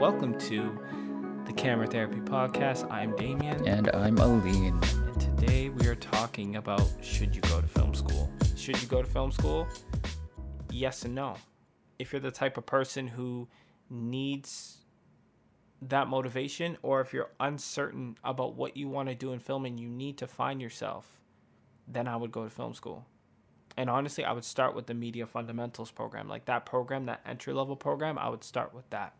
Welcome to the Camera Therapy Podcast. I'm Damian. And I'm Aaleen. And today we are talking about should you go to film school? Should you go to film school? Yes and no. If you're the type of person who needs that motivation, or if you're uncertain about what you want to do in film and you need to find yourself, then I would go to film school. And honestly, I would start with the Media Fundamentals program. Like that program, that entry level program, I would start with that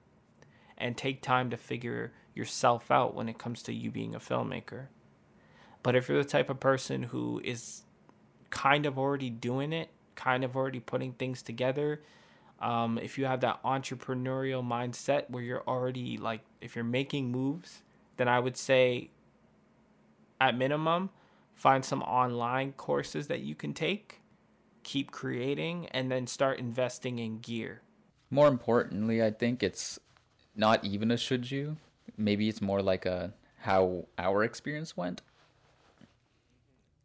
and take time to figure yourself out when it comes to you being a filmmaker. But if you're the type of person who is kind of already doing it, kind of already putting things together, um, if you have that entrepreneurial mindset where you're already like, if you're making moves, then I would say at minimum, find some online courses that you can take, keep creating, and then start investing in gear. More importantly, I think it's not even a should you. Maybe it's more like a how our experience went.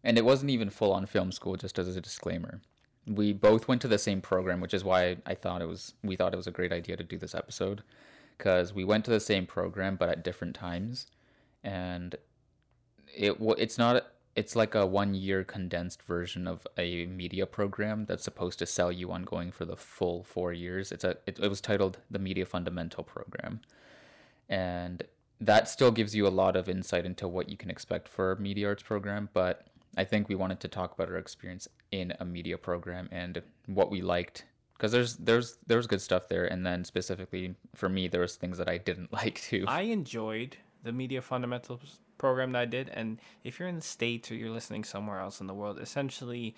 And it wasn't even full on film school, just as a disclaimer. We both went to the same program, which is why I thought it was we thought it was a great idea to do this episode because we went to the same program but at different times and it it's not it's like a one year condensed version of a media program that's supposed to sell you on going for the full four years. It's a it, it was titled the Media Fundamental Program, and that still gives you a lot of insight into what you can expect for a media arts program. But I think we wanted to talk about our experience in a media program and what we liked because there's there's there's good stuff there, and then specifically for me, there was things that I didn't like too. I enjoyed the Media Fundamentals program that I did. And if you're in the States or you're listening somewhere else in the world, essentially,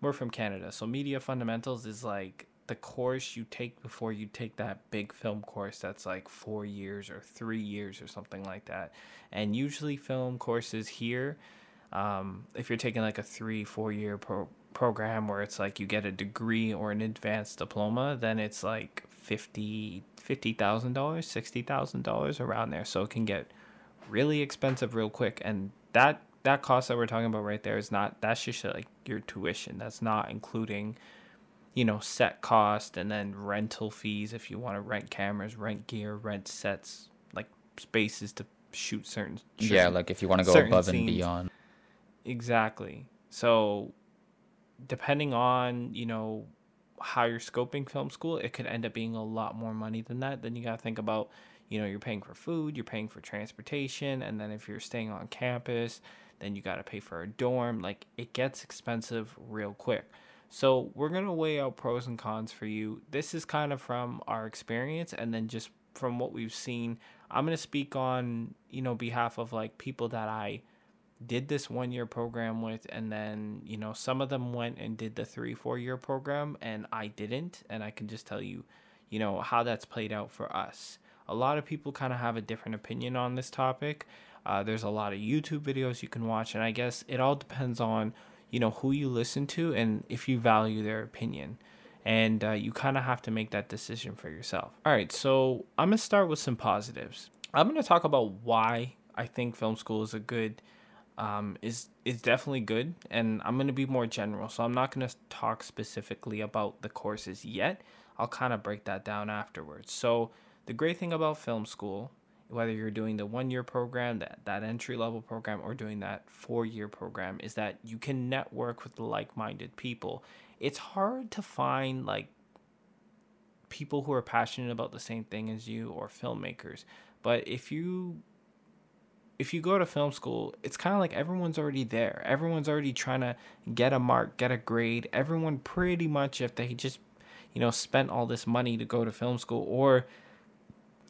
we're from Canada. So Media Fundamentals is like the course you take before you take that big film course that's like four years or three years or something like that. And usually, film courses here, um, if you're taking like a three, four year pro- program where it's like you get a degree or an advanced diploma, then it's like fifty fifty thousand dollars, sixty thousand dollars around there. So it can get really expensive real quick and that that cost that we're talking about right there is not that's just like your tuition. That's not including you know set cost and then rental fees if you want to rent cameras rent gear rent sets like spaces to shoot certain, yeah like if you want to go above scenes. and beyond. Exactly. So depending on you know how you're scoping film school it could end up being a lot more money than that then you got to think about you know, you're paying for food, you're paying for transportation, and then if you're staying on campus, then you got to pay for a dorm. Like it gets expensive real quick. So we're going to weigh out pros and cons for you. This is kind of from our experience and then just from what we've seen. I'm going to speak on, you know, behalf of like people that I did this one year program with and then, you know, some of them went and did the 3 4 year program and I didn't and I can just tell you, you know, how that's played out for us a lot of people kind of have a different opinion on this topic. Uh, there's a lot of YouTube videos you can watch, and I guess it all depends on you know who you listen to and if you value their opinion. And uh, you kind of have to make that decision for yourself. All right, so I'm gonna start with some positives. I'm gonna talk about why I think film school is a good um, is is definitely good, and I'm gonna be more general. So I'm not gonna talk specifically about the courses yet. I'll kind of break that down afterwards. So the great thing about film school, whether you're doing the one year program, that, that entry level program, or doing that four year program, is that you can network with like minded people. It's hard to find like people who are passionate about the same thing as you or filmmakers. But if you if you go to film school, it's kind of like everyone's already there. Everyone's already trying to get a mark, get a grade. Everyone pretty much if they just you know spent all this money to go to film school or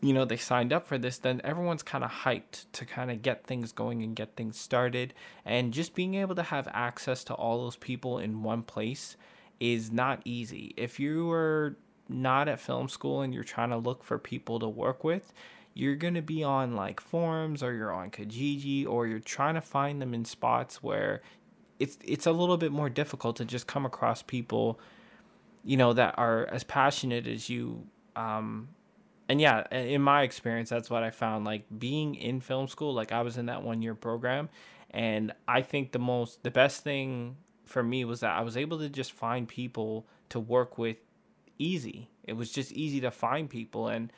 you know they signed up for this then everyone's kind of hyped to kind of get things going and get things started. And just being able to have access to all those people in one place is not easy. If you are not at film school and you're trying to look for people to work with you're going to be on like forums or you're on Kijiji or you're trying to find them in spots where it's it's a little bit more difficult to just come across people you know that are as passionate as you um, and yeah, in my experience, that's what I found. Like being in film school, like I was in that one year program, and I think the most, the best thing for me was that I was able to just find people to work with easy. It was just easy to find people, and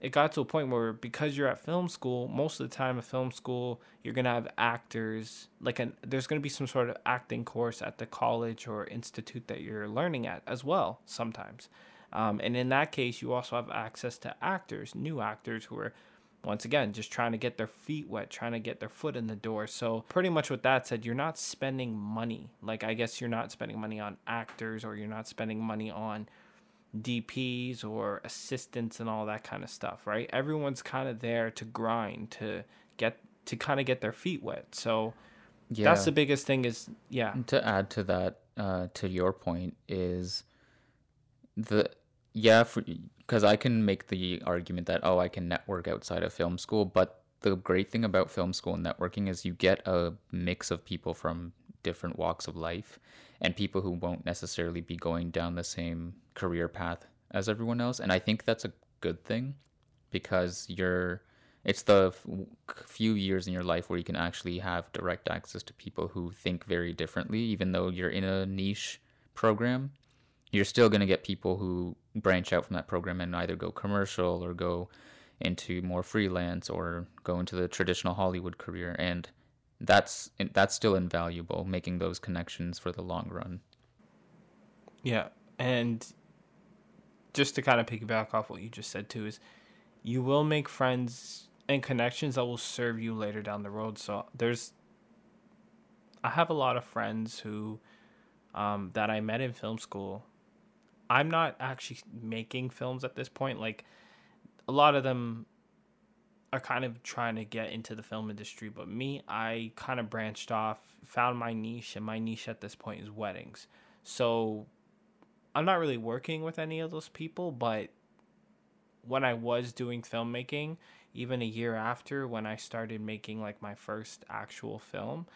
it got to a point where because you're at film school, most of the time at film school, you're gonna have actors like an there's gonna be some sort of acting course at the college or institute that you're learning at as well sometimes. Um, and in that case, you also have access to actors, new actors who are once again just trying to get their feet wet, trying to get their foot in the door. So pretty much with that said, you're not spending money. Like I guess you're not spending money on actors or you're not spending money on DPs or assistants and all that kind of stuff, right? Everyone's kind of there to grind to get to kind of get their feet wet. So yeah. that's the biggest thing is yeah. To add to that, uh, to your point is the yeah, because I can make the argument that oh, I can network outside of film school, but the great thing about film school networking is you get a mix of people from different walks of life and people who won't necessarily be going down the same career path as everyone else. And i think that's a good thing because you're it's the few years in your life where you can actually have direct access to people who think very differently. Even though you're in a niche program you're still going to get people who branch out from that program and either go commercial or go into more freelance or go into the traditional hollywood career. And that's that's still invaluable making those connections for the long run. Yeah. And just to kind of piggyback off what you just said too is you will make friends and connections that will serve you later down the road. So there's i have a lot of friends who um, that i met in film school i'm not actually making films at this point like a lot of them are kind of trying to get into the film industry, but me, I kind of branched off, found my niche, and my niche at this point is weddings. So I'm not really working with any of those people, but when I was doing filmmaking, even a year after when I started making like my first actual film,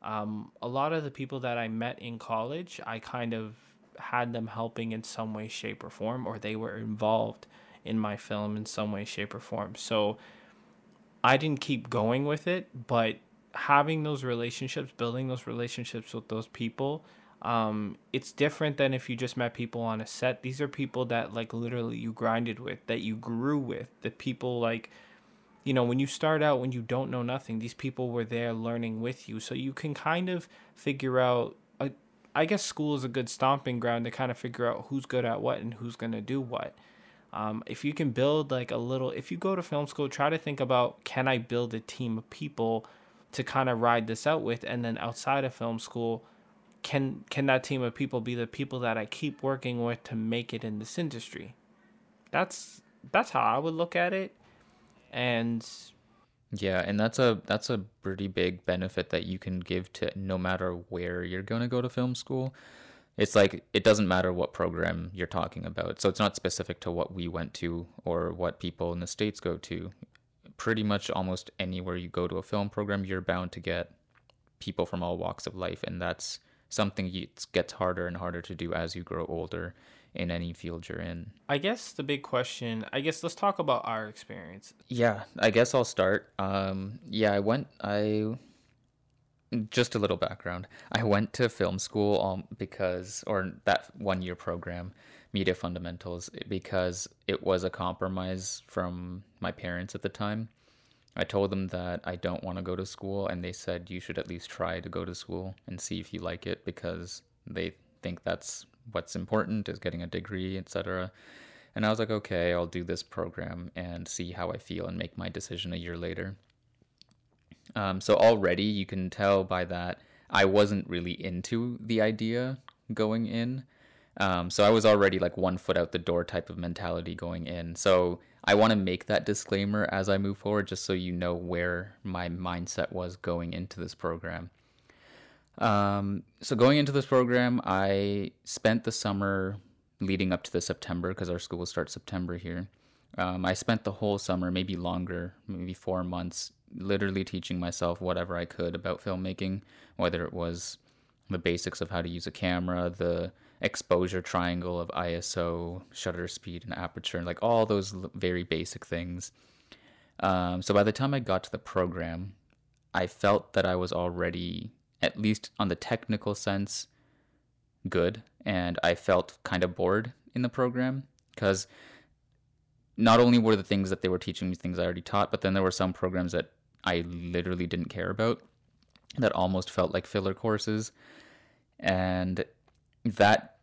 um, a lot of the people that I met in college, I kind of had them helping in some way, shape, or form, or they were involved in my film in some way, shape, or form. So I didn't keep going with it, but having those relationships, building those relationships with those people, um, it's different than if you just met people on a set. These are people that like literally you grinded with, that you grew with, the people like, you know, when you start out when you don't know nothing, these people were there learning with you, so you can kind of figure out. I guess school is a good stomping ground to kind of figure out who's good at what and who's gonna do what. Um, if you can build like a little, if you go to film school, try to think about can I build a team of people to kind of ride this out with, and then outside of film school, can can that team of people be the people that I keep working with to make it in this industry? That's that's how I would look at it, and yeah, and that's a that's a pretty big benefit that you can give to no matter where you're going to go to film school it's like it doesn't matter what program you're talking about. So it's not specific to what we went to or what people in the states go to. Pretty much almost anywhere you go to a film program, you're bound to get people from all walks of life, and that's something it gets harder and harder to do as you grow older in any field you're in. I guess the big question, I guess let's talk about our experience. Yeah, I guess I'll start. Um yeah, I went I just a little background. I went to film school um, because, or that one year program, Media Fundamentals, because it was a compromise from my parents at the time. I told them that I don't want to go to school, and they said you should at least try to go to school and see if you like it because they think that's what's important is getting a degree, etc. And I was like, okay, I'll do this program and see how I feel and make my decision a year later. Um, so already you can tell by that I wasn't really into the idea going in. Um, so I was already like one foot out the door type of mentality going in. So I want to make that disclaimer as I move forward, just so you know where my mindset was going into this program. Um, so going into this program, I spent the summer leading up to the September because our school will start September here. Um, I spent the whole summer, maybe longer, maybe four months, literally teaching myself whatever I could about filmmaking, whether it was the basics of how to use a camera, the exposure triangle of ISO, shutter speed, and aperture, and like all those very basic things. Um, so by the time I got to the program, I felt that I was already, at least on the technical sense, good, and I felt kind of bored in the program because not only were the things that they were teaching me things I already taught, but then there were some programs that I literally didn't care about that almost felt like filler courses. And that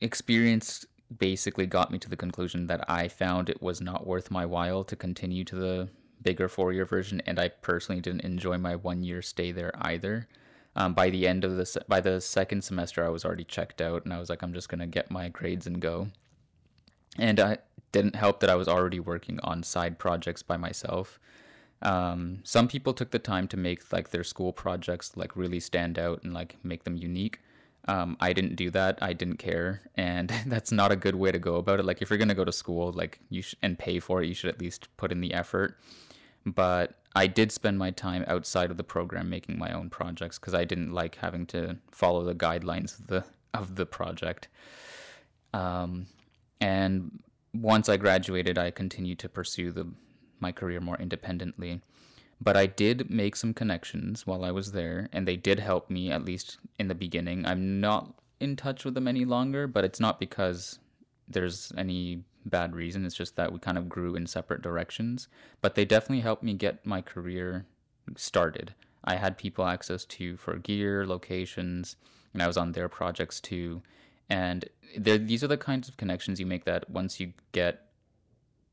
experience basically got me to the conclusion that I found it was not worth my while to continue to the bigger four year version. And I personally didn't enjoy my one year stay there either. Um, by the end of the se- by the second semester, I was already checked out, and I was like, I'm just gonna get my grades and go. And I didn't help that I was already working on side projects by myself. Um, some people took the time to make like their school projects like really stand out and like make them unique. Um, I didn't do that. I didn't care, and that's not a good way to go about it. Like if you're gonna go to school, like you sh- and pay for it, you should at least put in the effort. But I did spend my time outside of the program making my own projects because I didn't like having to follow the guidelines of the of the project. Um, and once I graduated, I continued to pursue the my career more independently. But I did make some connections while I was there, and they did help me at least in the beginning. I'm not in touch with them any longer, but it's not because there's any bad reason. It's just that we kind of grew in separate directions. But they definitely helped me get my career started. I had people access to for gear, locations, and I was on their projects too. And these are the kinds of connections you make that once you get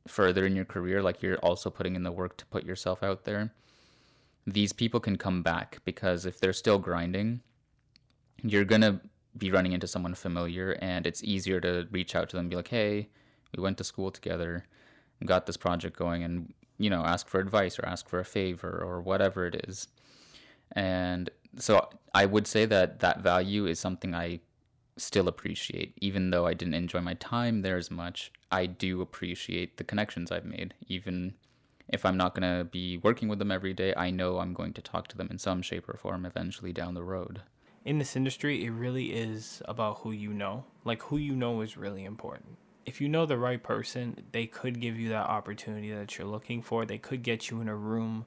further in your career, like you're also putting in the work to put yourself out there, these people can come back because if they're still grinding, you're going to be running into someone familiar and it's easier to reach out to them and be like, hey, we went to school together, got this project going, and, you know, ask for advice or ask for a favor or whatever it is. And so I would say that that value is something I still appreciate. Even though I didn't enjoy my time there as much, I do appreciate the connections I've made. Even if I'm not going to be working with them every day, I know I'm going to talk to them in some shape or form eventually down the road. In this industry, it really is about who you know. Like, who you know is really important. If you know the right person, they could give you that opportunity that you're looking for. They could get you in a room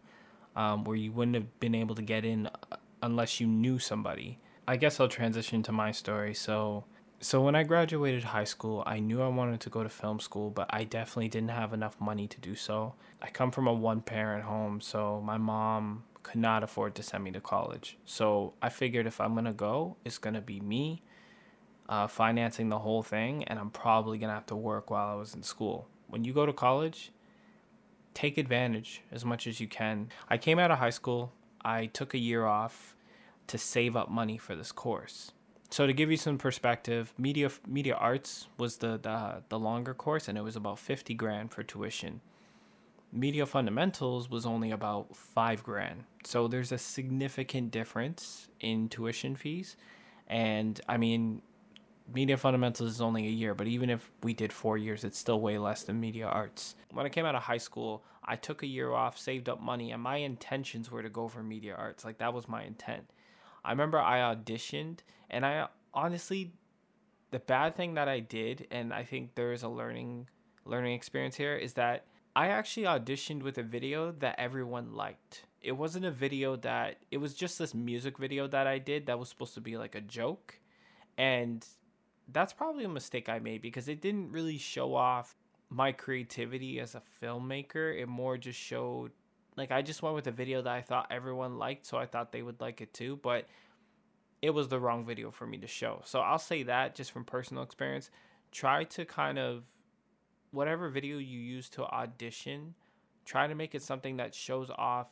um, where you wouldn't have been able to get in uh, unless you knew somebody. I guess I'll transition to my story. So, so when I graduated high school, I knew I wanted to go to film school, but I definitely didn't have enough money to do so. I come from a one-parent home, so my mom could not afford to send me to college. So I figured if I'm gonna go, it's gonna be me uh, financing the whole thing, and I'm probably gonna have to work while I was in school. When you go to college, take advantage as much as you can. I came out of high school. I took a year off to save up money for this course. So to give you some perspective, media media arts was the the, the longer course, and it was about fifty grand for tuition. Media fundamentals was only about five grand. So there's a significant difference in tuition fees, and I mean, media fundamentals is only a year, but even if we did four years, it's still way less than media arts. When I came out of high school, I took a year off, saved up money, and my intentions were to go for media arts. Like that was my intent I remember I auditioned and I honestly the bad thing that I did and I think there is a learning learning experience here is that I actually auditioned with a video that everyone liked. It wasn't a video that it was just this music video that I did that was supposed to be like a joke. And that's probably a mistake I made because it didn't really show off my creativity as a filmmaker. It more just showed like I just went with a video that I thought everyone liked, so I thought they would like it too, but it was the wrong video for me to show. So I'll say that just from personal experience, try to kind of whatever video you use to audition, try to make it something that shows off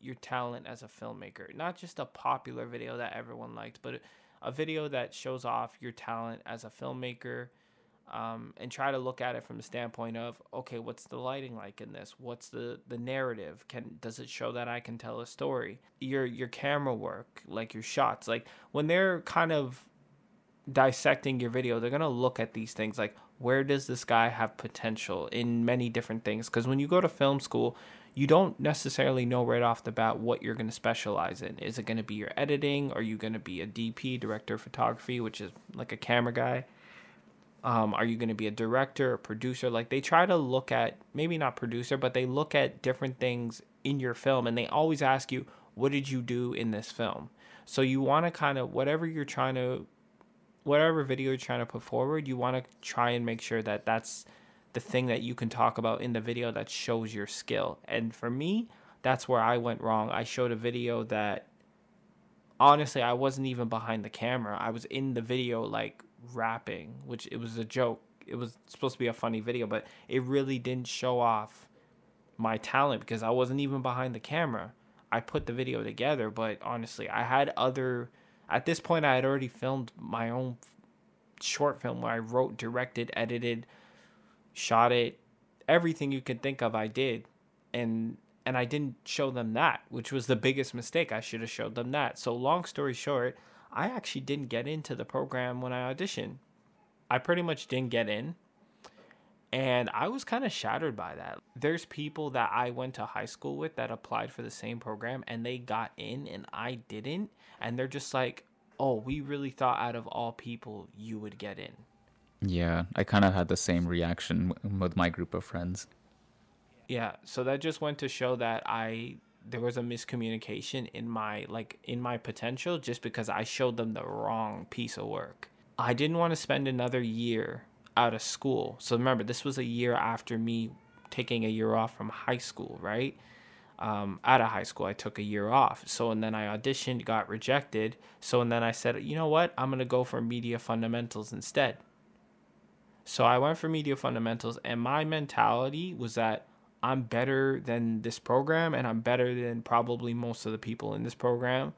your talent as a filmmaker. Not just a popular video that everyone liked, but a video that shows off your talent as a filmmaker um, and try to look at it from the standpoint of okay what's the lighting like in this? What's the the narrative? Can does it show that i can tell a story? Your your camera work like your shots like when they're kind of dissecting your video they're to look at these things like where does this guy have potential in many different things because when you go to film school you don't necessarily know right off the bat what you're going to specialize in is it going to be your editing are you going to be a dp director of photography which is like a camera guy um, are you going to be a director, a producer? Like they try to look at maybe not producer, but they look at different things in your film, and they always ask you, "What did you do in this film?" So you want to kind of whatever you're trying to, whatever video you're trying to put forward, you want to try and make sure that that's the thing that you can talk about in the video that shows your skill. And for me, that's where I went wrong. I showed a video that honestly, I wasn't even behind the camera. I was in the video like rapping, which it was a joke. It was supposed to be a funny video, but it really didn't show off my talent because I wasn't even behind the camera. I put the video together, but honestly, I had other at this point I had already filmed my own short film where I wrote, directed, edited, shot it, everything you could think of I did. And and I didn't show them that, which was the biggest mistake. I should have showed them that. So long story short, I actually didn't get into the program when I auditioned. I pretty much didn't get in. And I was kind of shattered by that. There's people that I went to high school with that applied for the same program and they got in and I didn't. And they're just like, oh, we really thought out of all people you would get in. Yeah, I kind of had the same reaction with my group of friends. Yeah, so that just went to show that I there was a miscommunication in my like in my potential just because I showed them the wrong piece of work. I didn't want to spend another year out of school. So remember, this was a year after me taking a year off from high school, right? Um, out of high school, I took a year off. So, and then I auditioned, got rejected. So, and then I said, you know what? I'm going to go for media fundamentals instead. So, I went for media fundamentals, and my mentality was that I'm better than this program and I'm better than probably most of the people in this program.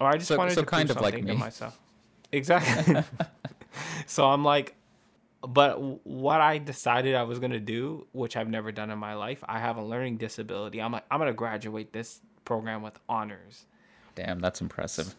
Or I just so, wanted so to kind prove of like something to myself. Exactly. so I'm like, but what I decided I was gonna do, which I've never done in my life, I have a learning disability. I'm like, I'm gonna graduate this program with honors. Damn, that's impressive.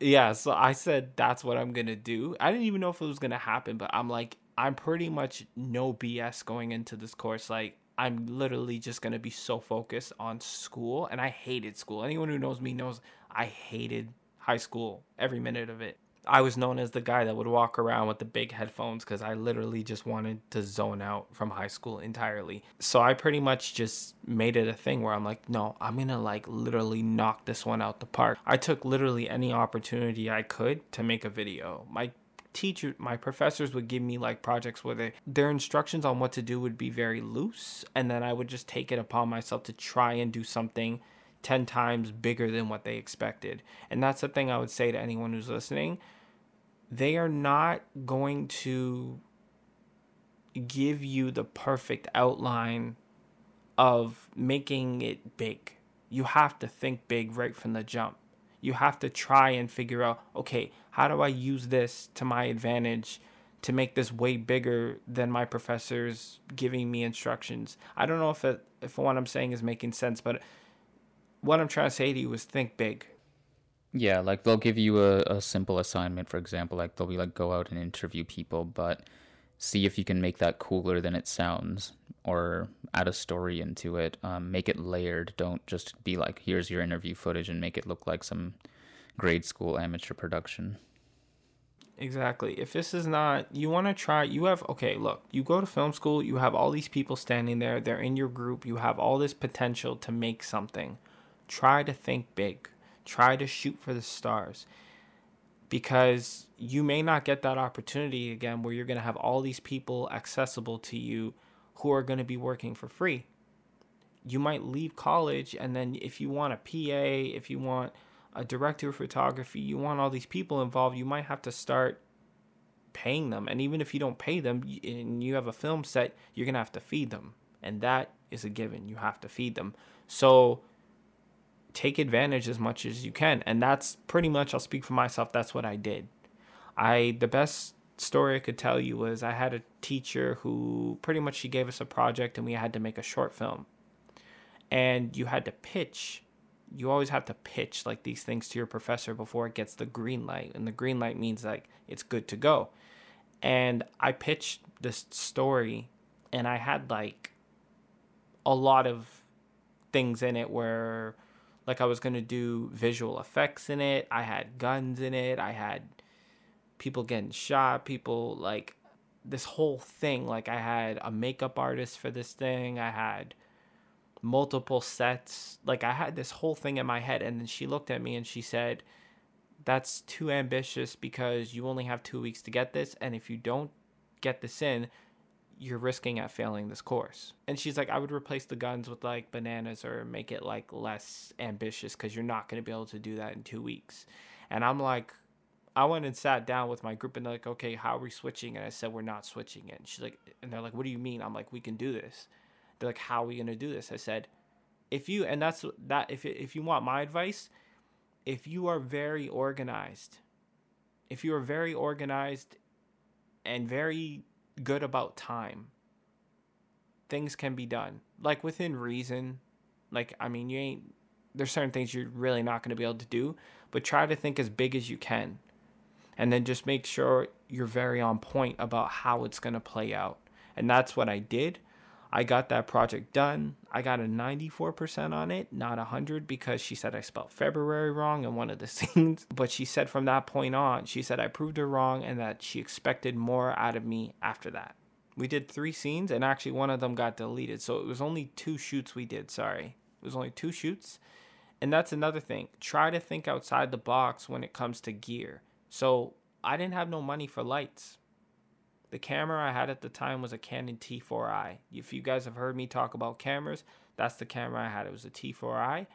Yeah, so I said that's what I'm gonna do. I didn't even know if it was gonna happen, but I'm like, I'm pretty much no BS going into this course. Like, I'm literally just gonna be so focused on school, and I hated school. Anyone who knows me knows I hated high school every minute of it. I was known as the guy that would walk around with the big headphones because I literally just wanted to zone out from high school entirely. So I pretty much just made it a thing where I'm like, no, I'm gonna like literally knock this one out the park. I took literally any opportunity I could to make a video. My teacher my professors would give me like projects where they their instructions on what to do would be very loose and then I would just take it upon myself to try and do something 10 times bigger than what they expected. And that's the thing I would say to anyone who's listening they are not going to give you the perfect outline of making it big. You have to think big right from the jump. You have to try and figure out, okay, how do I use this to my advantage to make this way bigger than my professors giving me instructions? I don't know if it, if what I'm saying is making sense, but what I'm trying to say to you is think big. Yeah, like they'll give you a, a simple assignment, for example, like they'll be like go out and interview people, but see if you can make that cooler than it sounds or add a story into it. Um, make it layered. Don't just be like, here's your interview footage and make it look like some grade school amateur production. Exactly. If this is not, you want to try, you have, okay, look, you go to film school, you have all these people standing there, they're in your group, you have all this potential to make something. Try to think big, try to shoot for the stars because you may not get that opportunity again where you're going to have all these people accessible to you who are going to be working for free. You might leave college, and then if you want a PA, if you want a director of photography, you want all these people involved, you might have to start paying them. And even if you don't pay them and you have a film set, you're going to have to feed them. And that is a given. You have to feed them. So take advantage as much as you can. And that's pretty much, I'll speak for myself, that's what I did. I, the best story I could tell you was I had a teacher who pretty much she gave us a project and we had to make a short film. And you had to pitch you always have to pitch like these things to your professor before it gets the green light and the green light means like it's good to go and i pitched this story and i had like a lot of things in it where like i was to do visual effects in it. I had guns in it. I had people getting shot people like this whole thing. Like i had a makeup artist for this thing. I had multiple sets. Like I had this whole thing in my head. And then she looked at me and she said, "That's too ambitious because you only have 2 weeks to get this. And if you don't get this in, you're risking at failing this course. And she's like, I would replace the guns with like bananas or make it like less ambitious because you're not going to be able to do that in two weeks. And I'm like, I went and sat down with my group and they're like, okay, how are we switching? And I said, we're not switching it. And she's like, and they're like, what do you mean? I'm like, we can do this. They're like, how are we going to do this? I said, if you, and that's that, if, if you want my advice, if you are very organized, if you are very organized and very good about time, things can be done. Like within reason. Like, I mean, you ain't, there's certain things you're really not going to be able to do, but try to think as big as you can. And then just make sure you're very on point about how it's going to play out. And that's what I did. I got that project done. I got a 94% on it, not 100 because she said I spelled February wrong in one of the scenes. But she said from that point on, she said I proved her wrong and that she expected more out of me after that. We did three scenes and actually one of them got deleted. So it was only two shoots we did, sorry. It was only two shoots. And that's another thing. Try to think outside the box when it comes to gear. So I didn't have no money for lights. The camera I had at the time was a Canon T4i. If you guys have heard me talk about cameras, that's the camera I had. It was a T4i.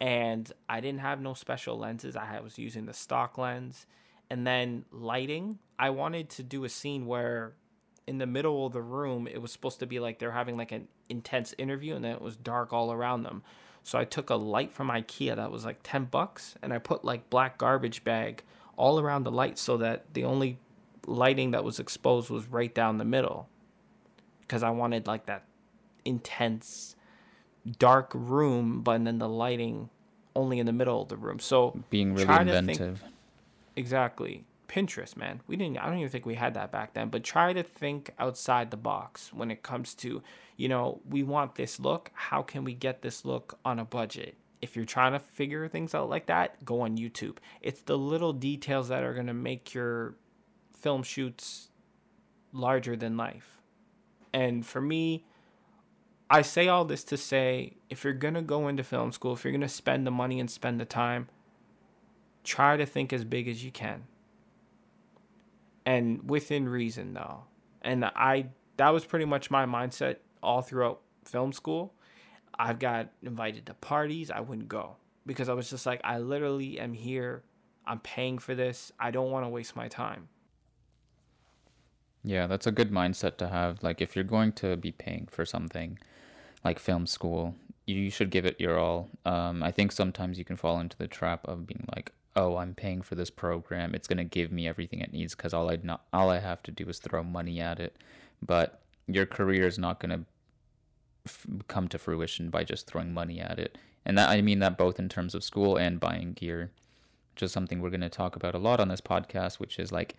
And I didn't have no special lenses. I was using the stock lens. And then lighting, I wanted to do a scene where in the middle of the room, it was supposed to be like they're having like an intense interview and then it was dark all around them. So I took a light from IKEA that was like 10 bucks and I put like black garbage bag all around the light so that the only lighting that was exposed was right down the middle because I wanted like that intense dark room, but then the lighting only in the middle of the room. So being really inventive. Think, exactly. Pinterest, man. We didn't I don't even think we had that back then, but try to think outside the box when it comes to, you know, we want this look. How can we get this look on a budget? If you're trying to figure things out like that, go on YouTube. It's the little details that are going to make your film shoots larger than life. And for me, I say all this to say if you're going to go into film school, if you're going to spend the money and spend the time, try to think as big as you can. And within reason though. And I that was pretty much my mindset all throughout film school. I've got invited to parties, I wouldn't go because I was just like I literally am here. I'm paying for this. I don't want to waste my time. Yeah, that's a good mindset to have. Like, if you're going to be paying for something like film school, you should give it your all. Um, I think sometimes you can fall into the trap of being like, "Oh, I'm paying for this program. It's gonna give me everything it needs because all I all I have to do is throw money at it." But your career is not gonna f- come to fruition by just throwing money at it, and that I mean that both in terms of school and buying gear, which is something we're gonna talk about a lot on this podcast, which is like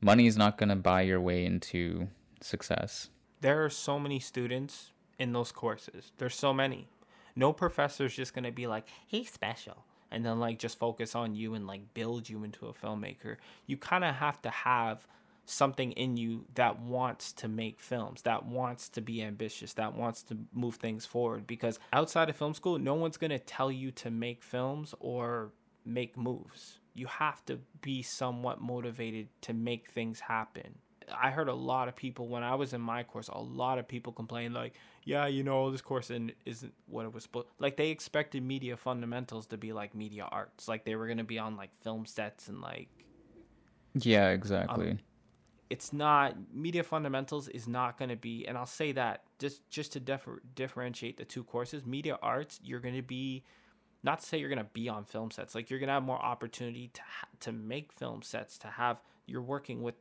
money is not going to buy your way into success. There are so many students in those courses. There's so many. No professor's just going to be like, he's special. And then, like, just focus on you and, like, build you into a filmmaker. You kind of have to have something in you that wants to make films, that wants to be ambitious, that wants to move things forward. Because outside of film school, no one's going to tell you to make films or make moves you have to be somewhat motivated to make things happen. I heard a lot of people when I was in my course, a lot of people complain like, yeah, you know, this course isn't what it was supposed. Like they expected media fundamentals to be like media arts, like they were gonna be on like film sets and like. Yeah, exactly. Um, it's not media fundamentals is not going to be and i'll say that just just to differ, differentiate the two courses media arts you're going to be not to say you're going to be on film sets like you're going to have more opportunity to ha- to make film sets to have you're working with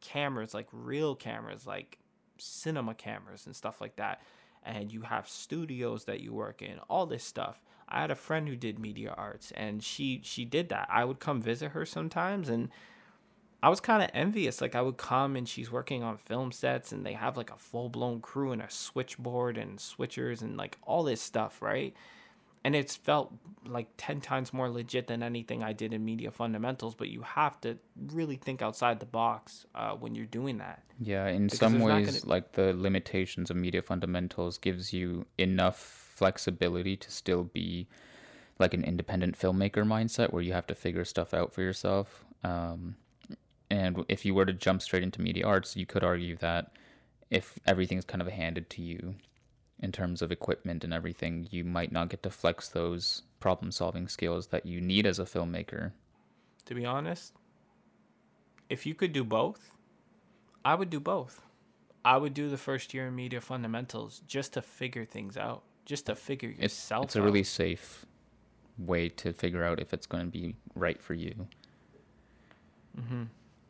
cameras like real cameras like cinema cameras and stuff like that and you have studios that you work in all this stuff. I had a friend who did media arts and she she did that. I would come visit her sometimes and i was kind of envious like i would come and she's working on film sets and they have like a full-blown crew and a switchboard and switchers and like all this stuff right and it's felt like 10 times more legit than anything I did in media fundamentals, but you have to really think outside the box uh, when you're doing that. Yeah, in because some ways, gonna... like the limitations of media fundamentals gives you enough flexibility to still be like an independent filmmaker mindset where you have to figure stuff out for yourself. Um, and if you were to jump straight into media arts, you could argue that if everything's kind of handed to you in terms of equipment and everything, you might not get to flex those problem solving skills that you need as a filmmaker. To be honest, if you could do both, I would do both. I would do the first year in media fundamentals just to figure things out, just to figure It's yourself it's a out. really safe way to figure out if it's going to be right for you. Mm-hmm.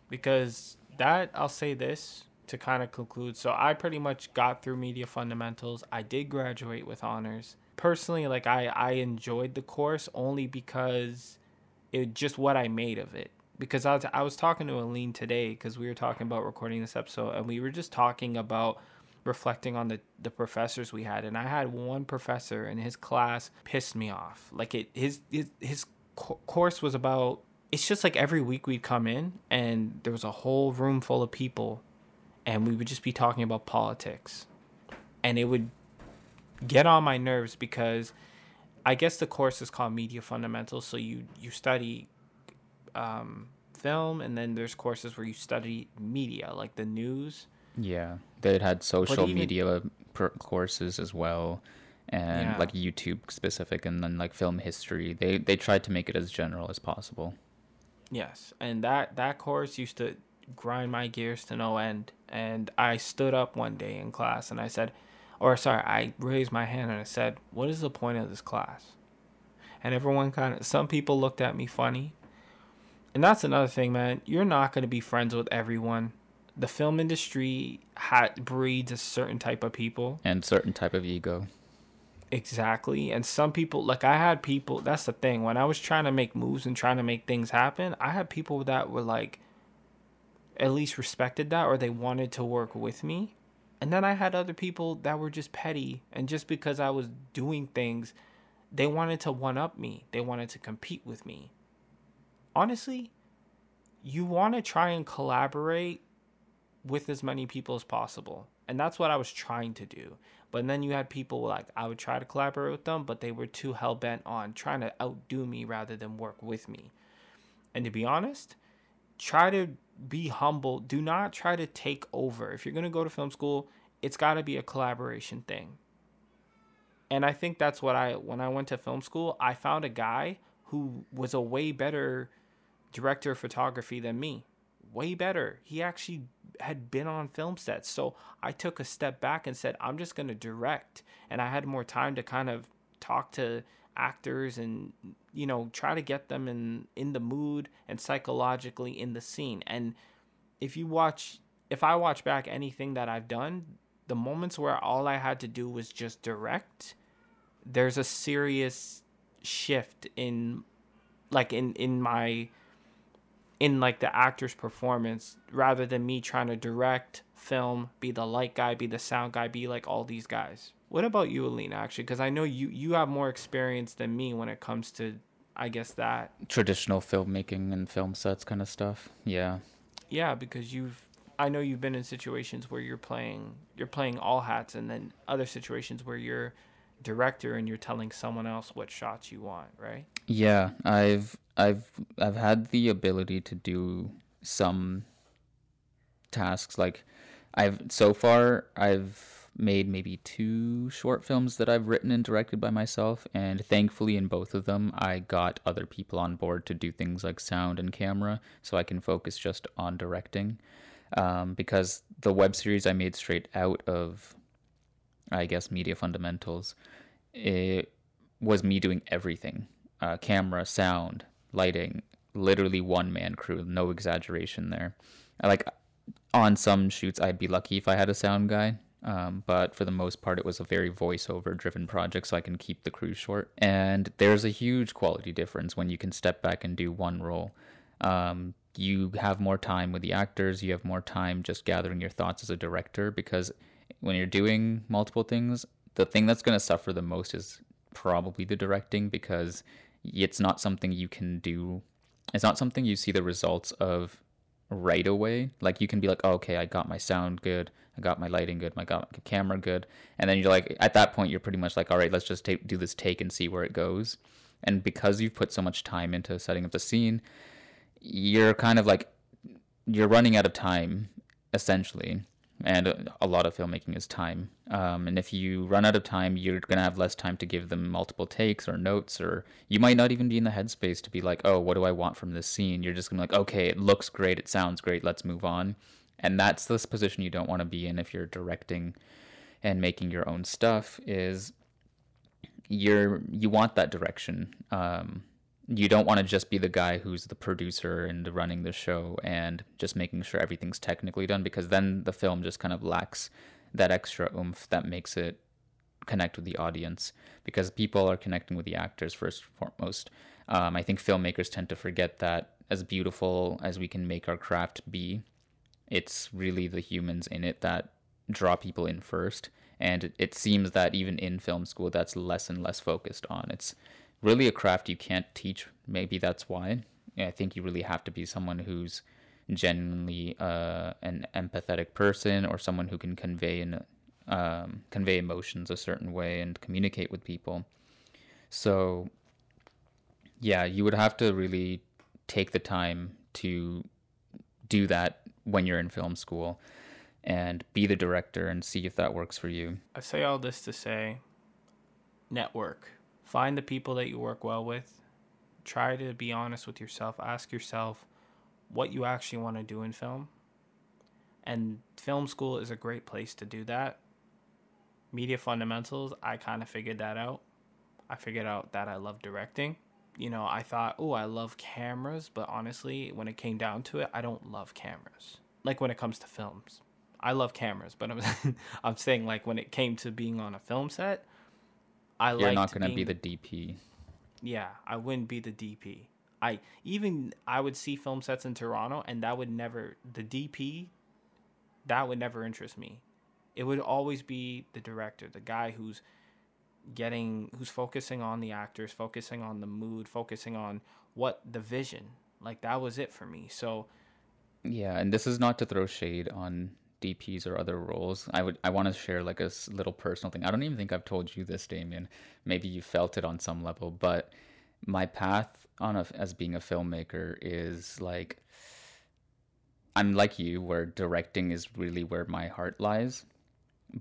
because that I'll say this to kind of conclude. So I pretty much got through media fundamentals. I did graduate with honors. Personally, like I I enjoyed the course only because it just what I made of it. Because I was, I was talking to Aaleen today because we were talking about recording this episode and we were just talking about reflecting on the, the professors we had and I had one professor in his class pissed me off. Like it his his, his co- course was about it's just like every week we'd come in and there was a whole room full of people and we would just be talking about politics and it would get on my nerves because i guess the course is called media fundamentals so you you study um, film and then there's courses where you study media like the news Yeah, they had social even- media per- courses as well, and Yeah. like YouTube specific, and then like film history. They they tried to make it as general as possible. Yes, and that that course used to grind my gears to no end. And I stood up one day in class and I said, or sorry, I raised my hand and I said, "What is the point of this class?" And everyone kind of, some people looked at me funny. And that's another thing, man. You're not going to be friends with everyone. The film industry ha- breeds a certain type of people. and certain type of ego. Exactly. And some people, like I had people, that's the thing. When I was trying to make moves and trying to make things happen, I had people that were like, at least respected that or they wanted to work with me. And then I had other people that were just petty. And just because I was doing things, they wanted to one up me, they wanted to compete with me. Honestly, you want to try and collaborate with as many people as possible. And that's what I was trying to do. But then you had people like I would try to collaborate with them, but they were too hell bent on trying to outdo me rather than work with me. And to be honest, try to be humble. Do not try to take over. If you're going to go to film school, it's got to be a collaboration thing. And I think that's what I when I went to film school, I found a guy who was a way better director of photography than me. Way better. He actually had been on film sets. So I took a step back and said, I'm just going to direct. And I had more time to kind of talk to actors and, you know, try to get them in, in the mood and psychologically in the scene. And if you watch, if I watch back anything that I've done, the moments where all I had to do was just direct, there's a serious shift in, like, in, in my, in like the actor's performance rather than me trying to direct, film, be the light guy, be the sound guy, be like all these guys. What about you, Aaleen? Actually, because I know you you have more experience than me when it comes to, I guess that Traditional filmmaking and film sets kind of stuff. Yeah. yeah, because you've I know you've been in situations where you're playing you're playing all hats, and then other situations where you're director and you're telling someone else what shots you want, right? Yeah, I've I've I've had the ability to do some tasks like I've so far I've made maybe two short films that I've written and directed by myself and thankfully in both of them I got other people on board to do things like sound and camera so I can focus just on directing um, because the web series I made straight out of I guess media fundamentals it was me doing everything uh, camera, sound, lighting, literally one man crew, no exaggeration there. Like on some shoots, I'd be lucky if I had a sound guy, um, but for the most part, it was a very voiceover driven project, so I can keep the crew short. And there's a huge quality difference when you can step back and do one role. Um, you have more time with the actors, you have more time just gathering your thoughts as a director because when you're doing multiple things, the thing that's going to suffer the most is probably the directing because it's not something you can do it's not something you see the results of right away. Like you can be like oh, okay i got my sound good i got my lighting good i got my camera good. And then you're like at that point you're pretty much like all right let's just take, do this take and see where it goes. And because you've put so much time into setting up the scene you're kind of like you're running out of time essentially and a lot of filmmaking is time. Um, and if you run out of time, you're gonna have less time to give them multiple takes or notes, or you might not even be in the headspace to be like, oh, what do I want from this scene? You're just gonna be like, okay, it looks great, it sounds great, let's move on. And that's this position you don't want to be in if you're directing and making your own stuff. Is you're you want that direction. Um, you don't want to just be the guy who's the producer and running the show and just making sure everything's technically done because then the film just kind of lacks that extra oomph that makes it connect with the audience because people are connecting with the actors first and foremost. Um, I think filmmakers tend to forget that as beautiful as we can make our craft be, it's really the humans in it that draw people in first. And it seems that even in film school, that's less and less focused on. It's really a craft you can't teach. Maybe that's why. I think you really have to be someone who's genuinely uh, an empathetic person or someone who can convey um, convey emotions a certain way and communicate with people. So, yeah, you would have to really take the time to do that when you're in film school and be the director and see if that works for you. I say all this to say network Find the people that you work well with. Try to be honest with yourself. Ask yourself what you actually want to do in film. And film school is a great place to do that. Media fundamentals, I kind of figured that out. I figured out that I love directing. You know, I thought, oh, I love cameras, but honestly, when it came down to it, I don't love cameras. Like when it comes to films, I love cameras, but I'm I'm saying like when it came to being on a film set, I You're not going to be the DP. Yeah, I wouldn't be the DP. I even I would see film sets in Toronto, and that would never the DP. That would never interest me. It would always be the director, the guy who's getting, who's focusing on the actors, focusing on the mood, focusing on what the vision. Like that was it for me. So. Yeah, and this is not to throw shade on DPs or other roles. I would I want to share like a little personal thing. I don't even think I've told you this, Damian. Maybe you felt it on some level, but my path on a, as being a filmmaker is like I'm like you, where directing is really where my heart lies.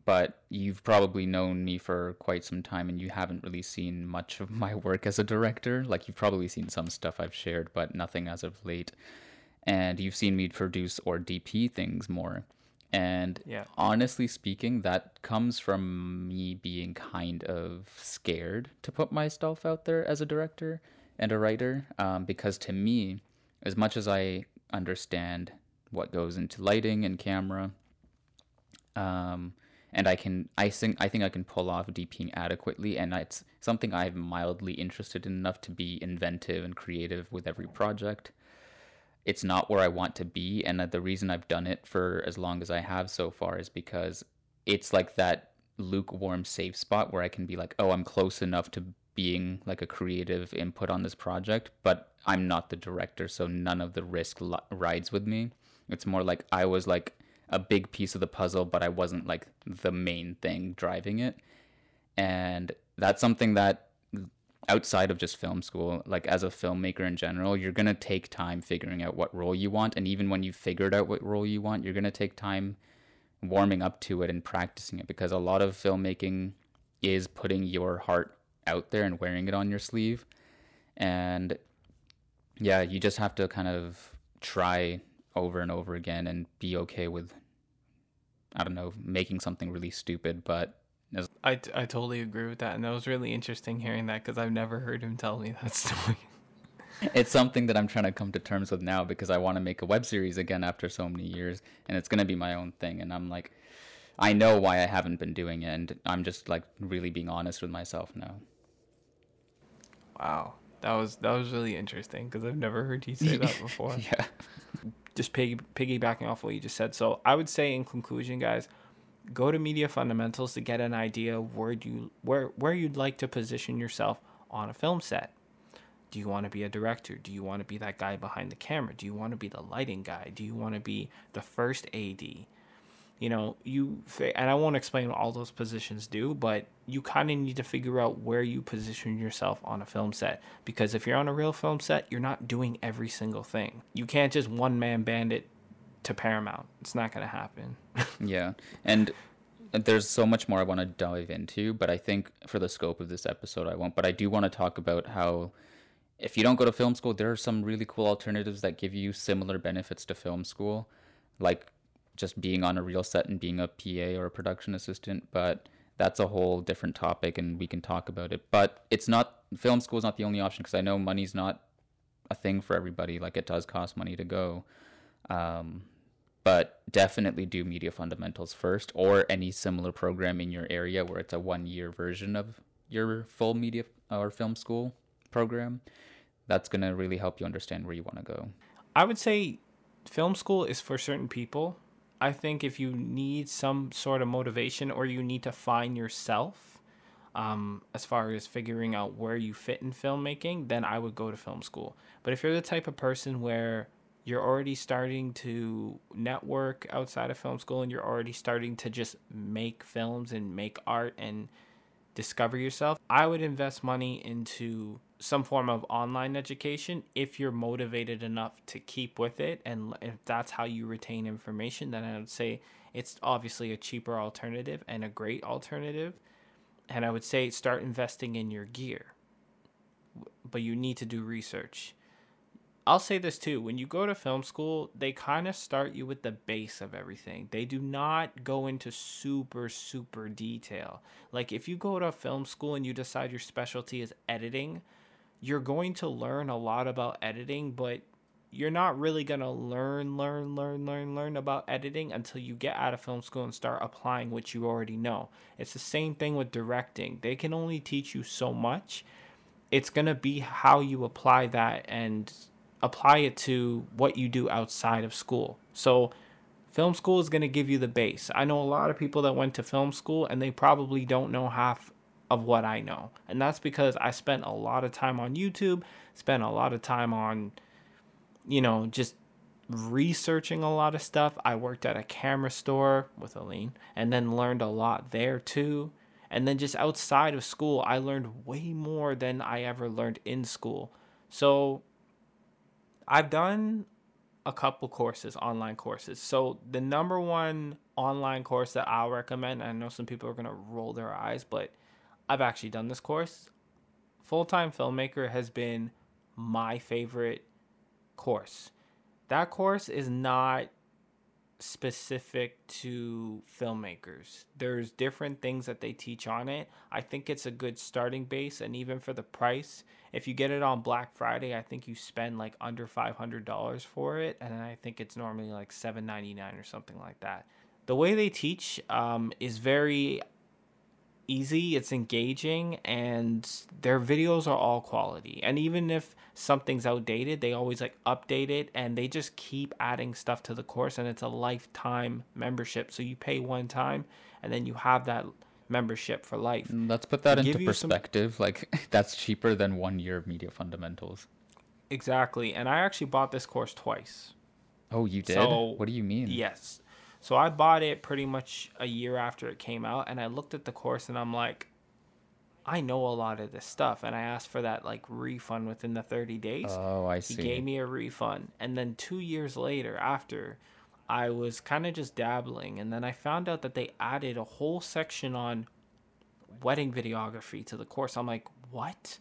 But you've probably known me for quite some time, and you haven't really seen much of my work as a director. Like you've probably seen some stuff I've shared, but nothing as of late. And you've seen me produce or DP things more. And yeah. honestly speaking, that comes from me being kind of scared to put myself out there as a director and a writer. Um, because to me, as much as I understand what goes into lighting and camera, um, and I can, I think, I think I can pull off DPing adequately, and it's something I'm mildly interested in enough to be inventive and creative with every project it's not where I want to be. And the reason I've done it for as long as I have so far is because it's like that lukewarm safe spot where I can be like, oh, I'm close enough to being like a creative input on this project, but I'm not the director, so none of the risk rides with me. It's more like I was like a big piece of the puzzle, but I wasn't like the main thing driving it. And that's something that outside of just film school, like as a filmmaker in general, you're going to take time figuring out what role you want. And even when you've figured out what role you want, you're going to take time warming up to it and practicing it because a lot of filmmaking is putting your heart out there and wearing it on your sleeve. And yeah, you just have to kind of try over and over again and be okay with, I don't know, making something really stupid, but I, I totally agree with that. And that was really interesting hearing that because I've never heard him tell me that story. it's something that I'm trying to come to terms with now because I want to make a web series again after so many years and it's going to be my own thing. And I'm like, I know why I haven't been doing it. And I'm just like really being honest with myself now. Wow. That was that was really interesting because I've never heard you say that before. yeah. Just piggy, piggybacking off what you just said. So I would say in conclusion, guys, go to media fundamentals to get an idea where you where where you'd like to position yourself on a film set. Do you want to be a director? Do you want to be that guy behind the camera? Do you want to be the lighting guy? Do you want to be the first AD? You know, you and I won't explain what all those positions do, but you kind of need to figure out where you position yourself on a film set because if you're on a real film set, you're not doing every single thing. You can't just one man band it to Paramount. It's not going to happen. yeah. And there's so much more I want to dive into, but I think for the scope of this episode, I won't. But I do want to talk about how if you don't go to film school, there are some really cool alternatives that give you similar benefits to film school, like just being on a real set and being a PA or a production assistant. But that's a whole different topic, and we can talk about it. But it's not film school is not the only option because I know money's not a thing for everybody. Like it does cost money to go. Um, but definitely do media fundamentals first or any similar program in your area where it's a one year version of your full media or film school program. That's going to really help you understand where you want to go. I would say film school is for certain people. I think if you need some sort of motivation or you need to find yourself um, as far as figuring out where you fit in filmmaking then i would go to film school. But if you're the type of person where you're already starting to network outside of film school and you're already starting to just make films and make art and discover yourself, I would invest money into some form of online education if you're motivated enough to keep with it and if that's how you retain information then I would say it's obviously a cheaper alternative and a great alternative. And I would say start investing in your gear. But you need to do research I'll say this too. When you go to film school, they kind of start you with the base of everything. They do not go into super, super detail. Like if you go to film school and you decide your specialty is editing, you're going to learn a lot about editing, but you're not really going to learn, learn, learn, learn, learn about editing until you get out of film school and start applying what you already know. It's the same thing with directing. They can only teach you so much. It's going to be how you apply that and apply it to what you do outside of school. So, film school is going to give you the base. I know a lot of people that went to film school and they probably don't know half of what I know. And that's because I spent a lot of time on YouTube, spent a lot of time on, you know, just researching a lot of stuff. I worked at a camera store with Aaleen and then learned a lot there too. And then just outside of school, I learned way more than I ever learned in school. So I've done a couple courses, online courses. So the number one online course that I'll recommend, I know some people are gonna roll their eyes, but I've actually done this course. Full time filmmaker has been my favorite course. That course is not specific to filmmakers. There's different things that they teach on it. I think it's a good starting base and even for the price, if you get it on Black Friday, I think you spend like under $500 for it and I think it's normally like $7.99 or something like that. The way they teach um, is very easy, it's engaging, and their videos are all quality. And even if something's outdated, they always like update it and they just keep adding stuff to the course and it's a lifetime membership. So you pay one time and then you have that membership for life. Mm, let's put that into perspective. Some... Like that's cheaper than 1 year of media fundamentals. Exactly. And I actually bought this course twice. Oh, you did? So, what do you mean? Yes. So I bought it pretty much a year after it came out, and I looked at the course and I'm like, I know a lot of this stuff, and I asked for that like refund within the 30 days. Oh, I see. He gave me a refund, and then two years later, after I was kind of just dabbling, and then I found out that they added a whole section on wedding videography to the course. I'm like, what?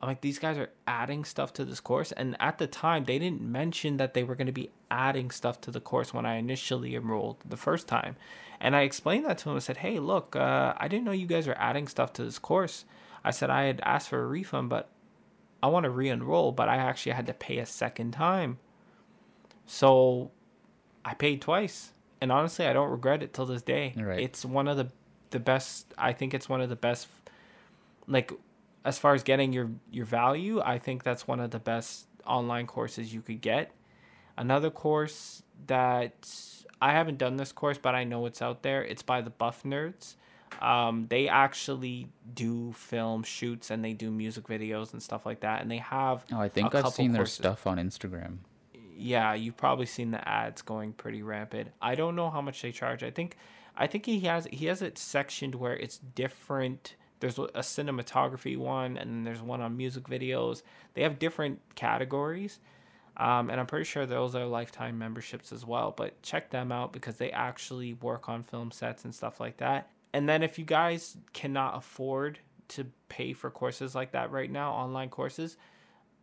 I'm like, these guys are adding stuff to this course. And at the time, they didn't mention that they were going to be adding stuff to the course when I initially enrolled the first time. And I explained that to him. I said, hey, look, uh, I didn't know you guys were adding stuff to this course. I said, I had asked for a refund, but I want to re enroll, but I actually had to pay a second time. So I paid twice. And honestly, I don't regret it till this day. Right. It's one of the the best I think it's one of the best like as far as getting your your value, I think that's one of the best online courses you could get. Another course that I haven't done this course, but I know it's out there. It's by the Buff Nerds. Um, they actually do film shoots and they do music videos and stuff like that. And they have. Oh, I think I've seen courses. their stuff on Instagram. Yeah, you've probably seen the ads going pretty rampant. I don't know how much they charge. I think, I think he has he has it sectioned where it's different there's a cinematography one and then there's one on music videos they have different categories Um, and I'm pretty sure those are lifetime memberships as well. But check them out because they actually work on film sets and stuff like that. And then if you guys cannot afford to pay for courses like that right now, online courses,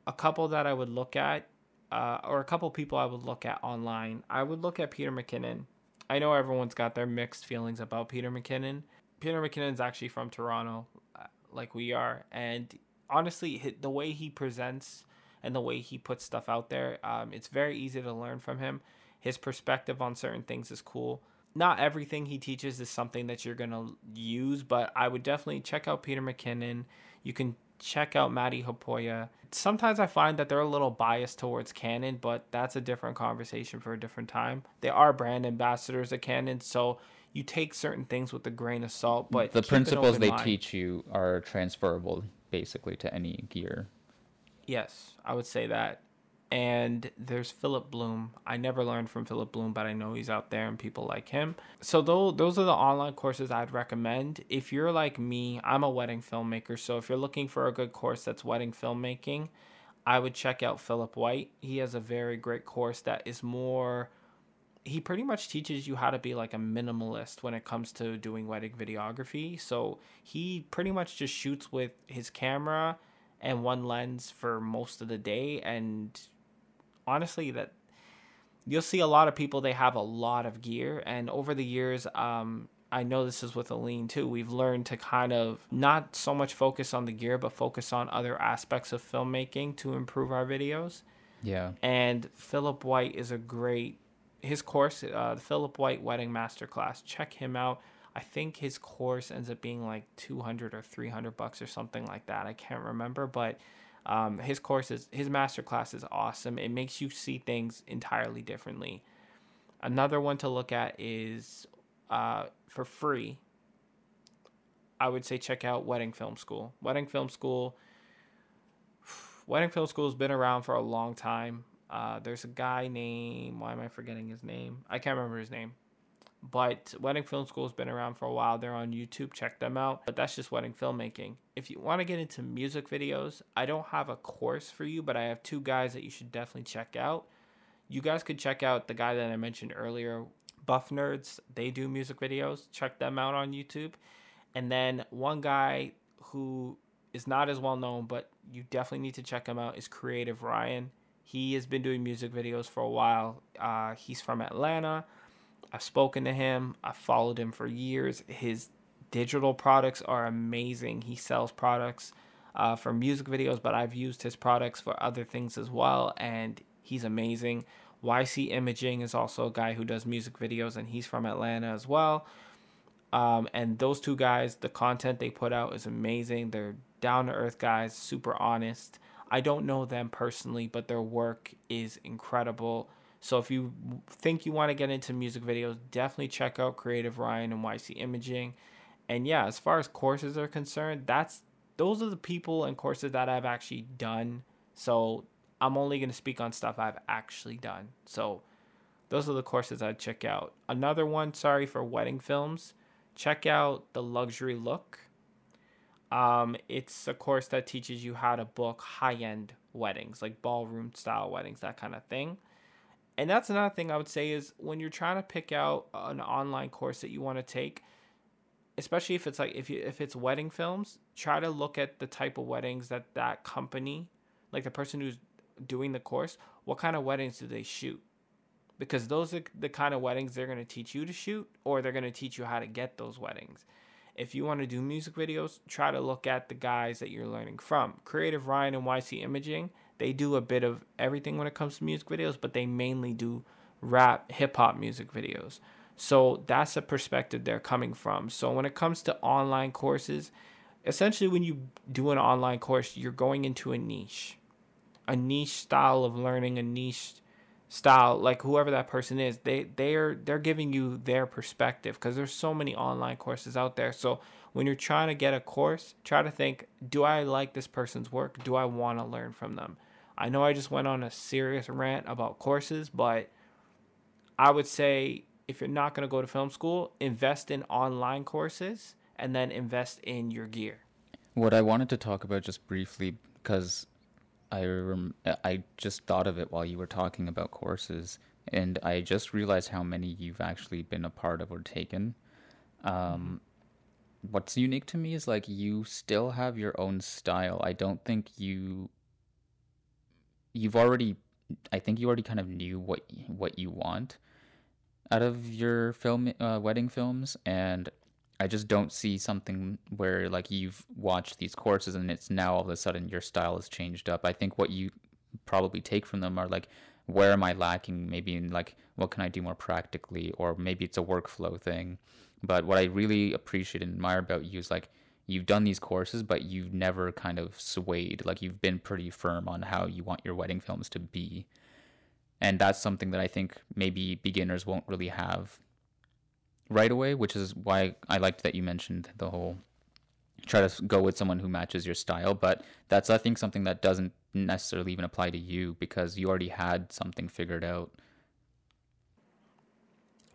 a couple that I would look at, uh, or a couple people I would look at online, I would look at Peter McKinnon. I know everyone's got their mixed feelings about Peter McKinnon. Peter McKinnon's actually from Toronto, uh, like we are, and honestly, the way he presents and the way he puts stuff out there, um, it's very easy to learn from him. His perspective on certain things is cool. Not everything he teaches is something that you're gonna use, but I would definitely check out Peter McKinnon. You can check out Matti Haapoja. Sometimes I find that they're a little biased towards Canon, but that's a different conversation for a different time. They are brand ambassadors of Canon, so you take certain things with a grain of salt. But the principles they mind. teach you are transferable basically to any gear. Yes, I would say that. And there's Philip Bloom. I never learned from Philip Bloom, but I know he's out there and people like him. So those are the online courses I'd recommend. If you're like me, I'm a wedding filmmaker. So if you're looking for a good course that's wedding filmmaking, I would check out Philip White. He has a very great course that is more he pretty much teaches you how to be like a minimalist when it comes to doing wedding videography. So he pretty much just shoots with his camera and one lens for most of the day and honestly that you'll see a lot of people they have a lot of gear and over the years um I know this is with Aaleen too. We've learned to kind of not so much focus on the gear, but focus on other aspects of filmmaking to improve our videos. Yeah. And Philip White is a great his course, uh, the Philip White Wedding Masterclass. Check him out. I think his course ends up being like 200 or 300 bucks or something like that. I can't remember, but um, his course is his masterclass is awesome. It makes you see things entirely differently. Another one to look at is uh, for free. I would say check out Wedding Film School. Wedding Film School. Wedding Film School has been around for a long time. Uh, there's a guy named why am I forgetting his name? I can't remember his name. But Wedding Film School's been around for a while. They're on YouTube. Check them out. But that's just wedding filmmaking. If you want to get into music videos, I don't have a course for you, but I have two guys that you should definitely check out. You guys could check out the guy that I mentioned earlier, Buff Nerds. They do music videos. Check them out on YouTube. And then one guy who is not as well known, but you definitely need to check him out is Creative Ryan. He has been doing music videos for a while. Uh, he's from Atlanta. I've spoken to him. I've followed him for years. His digital products are amazing. He sells products uh, for music videos, but I've used his products for other things as well, and he's amazing. YC Imaging is also a guy who does music videos, and he's from Atlanta as well. Um, and those two guys, the content they put out is amazing. They're down to earth guys, super honest. I don't know them personally, but their work is incredible. So if you think you want to get into music videos, definitely check out Creative Ryan and YC Imaging. And yeah, as far as courses are concerned, that's those are the people and courses that I've actually done. So I'm only going to speak on stuff I've actually done. So those are the courses I'd check out. Another one, sorry for wedding films, check out The Luxury Look. Um, it's a course that teaches you how to book high end weddings, like ballroom style weddings, that kind of thing. And that's another thing I would say is when you're trying to pick out an online course that you want to take, especially if it's like if you if it's wedding films, try to look at the type of weddings that that company, like the person who's doing the course, what kind of weddings do they shoot? Because those are the kind of weddings they're going to teach you to shoot or they're going to teach you how to get those weddings if you want to do music videos, try to look at the guys that you're learning from. Creative Ryan and YC Imaging, they do a bit of everything when it comes to music videos, but they mainly do rap, hip hop music videos. So that's a perspective they're coming from. So when it comes to online courses, essentially when you do an online course, you're going into a niche, a niche style of learning, a niche style like whoever that person is they they're they're giving you their perspective because there's so many online courses out there. So when you're trying to get a course try to think do i like this person's work? Do i want to learn from them? I know i just went on a serious rant about courses but i would say if you're not going to go to film school invest in online courses and then invest in your gear. What i wanted to talk about just briefly because I rem- I just thought of it while you were talking about courses, and I just realized how many you've actually been a part of or taken. Um, what's unique to me is like you still have your own style. I don't think you you've already I think you already kind of knew what what you want out of your film uh, wedding films and I just don't see something where like you've watched these courses and it's now all of a sudden your style has changed up. I think what you probably take from them are like where am I lacking maybe in like what can I do more practically or maybe it's a workflow thing. But what I really appreciate and admire about you is like you've done these courses but you've never kind of swayed like you've been pretty firm on how you want your wedding films to be. And that's something that I think maybe beginners won't really have right away, which is why I liked that you mentioned the whole try to go with someone who matches your style. But that's, I think, something that doesn't necessarily even apply to you because you already had something figured out.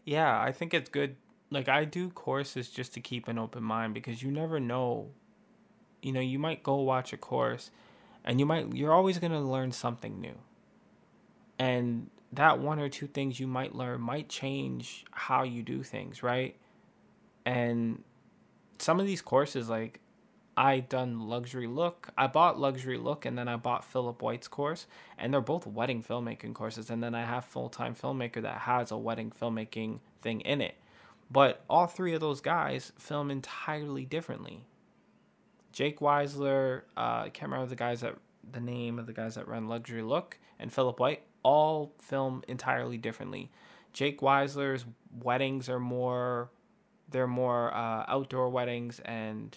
Yeah, I think it's good. Like, I do courses just to keep an open mind because you never know. You know, you might go watch a course and you might, you're always going to learn something new. And that one or two things you might learn might change how you do things, right? And some of these courses, like I done luxury look, I bought luxury look, and then I bought Philip White's course, and they're both wedding filmmaking courses. And then I have full time filmmaker that has a wedding filmmaking thing in it. But all three of those guys film entirely differently. Jake Weisler, uh, I can't remember the guys that the name of the guys that run Luxury Look, and Philip White all film entirely differently. Jake Weisler's weddings are more they're more uh, outdoor weddings and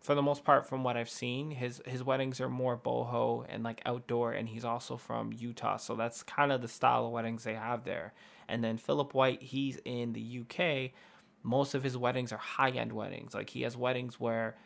for the most part from what I've seen his his weddings are more boho and like outdoor and he's also from Utah so that's kind of the style of weddings they have there. And then Philip White he's in the UK most of his weddings are high-end weddings like he has weddings where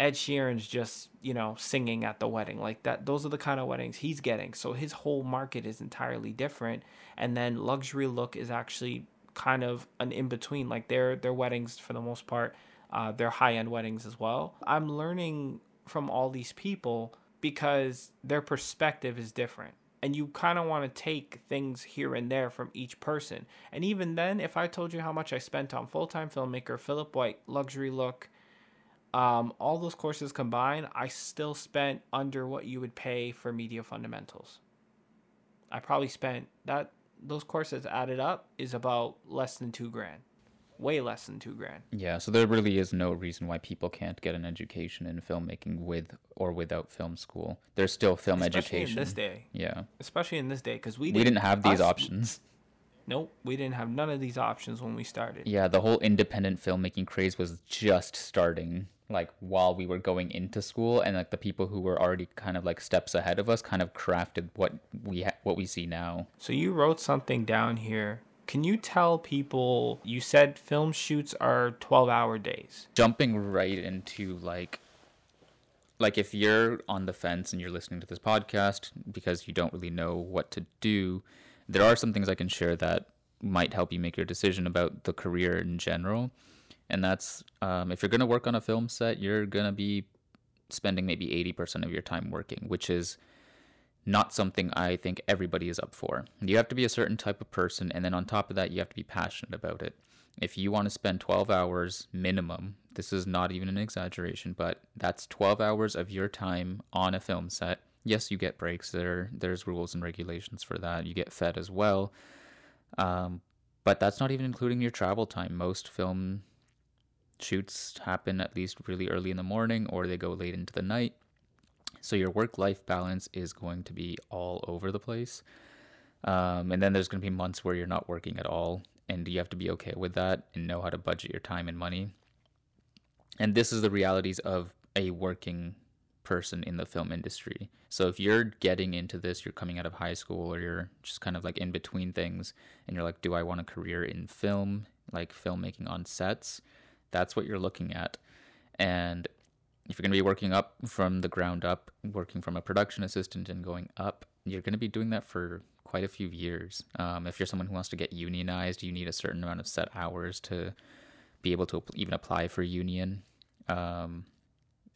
Ed Sheeran's just, you know, singing at the wedding. Like that those are the kind of weddings he's getting. So his whole market is entirely different. And then luxury look is actually kind of an in between. Like their their weddings for the most part, uh, they're high end weddings as well. I'm learning from all these people because their perspective is different. And you kind of want to take things here and there from each person. And even then, if I told you how much I spent on full time filmmaker, Philip White, luxury look, um, all those courses combined, I still spent under what you would pay for media fundamentals. I probably spent that those courses added up is about less than two grand, way less than two grand. Yeah, so there really is no reason why people can't get an education in filmmaking with or without film school. There's still film Especially education in this day. Yeah, Especially in this day, because we we didn't have these us- options. Nope, we didn't have none of these options when we started. Yeah, the whole independent filmmaking craze was just starting like while we were going into school and like the people who were already kind of like steps ahead of us kind of crafted what we ha- what we see now. So you wrote something down here. Can you tell people you said film shoots are 12 hour days? Jumping right into like like if you're on the fence and you're listening to this podcast because you don't really know what to do, there are some things I can share that might help you make your decision about the career in general. And that's um, if you're going to work on a film set, you're going to be spending maybe 80% of your time working, which is not something I think everybody is up for. You have to be a certain type of person, and then on top of that, you have to be passionate about it. If you want to spend 12 hours minimum, this is not even an exaggeration, but that's 12 hours of your time on a film set. Yes, you get breaks. There, there's rules and regulations for that. You get fed as well, um, but that's not even including your travel time. Most film shoots happen at least really early in the morning, or they go late into the night. So your work-life balance is going to be all over the place. Um, and then there's going to be months where you're not working at all, and you have to be okay with that and know how to budget your time and money. And this is the realities of a working person in the film industry. So if you're getting into this, you're coming out of high school or you're just kind of like in between things and you're like, do I want a career in film, like filmmaking on sets? That's what you're looking at. And if you're going to be working up from the ground up, working from a production assistant and going up, you're going to be doing that for quite a few years. Um, if you're someone who wants to get unionized, you need a certain amount of set hours to be able to even apply for union. Um,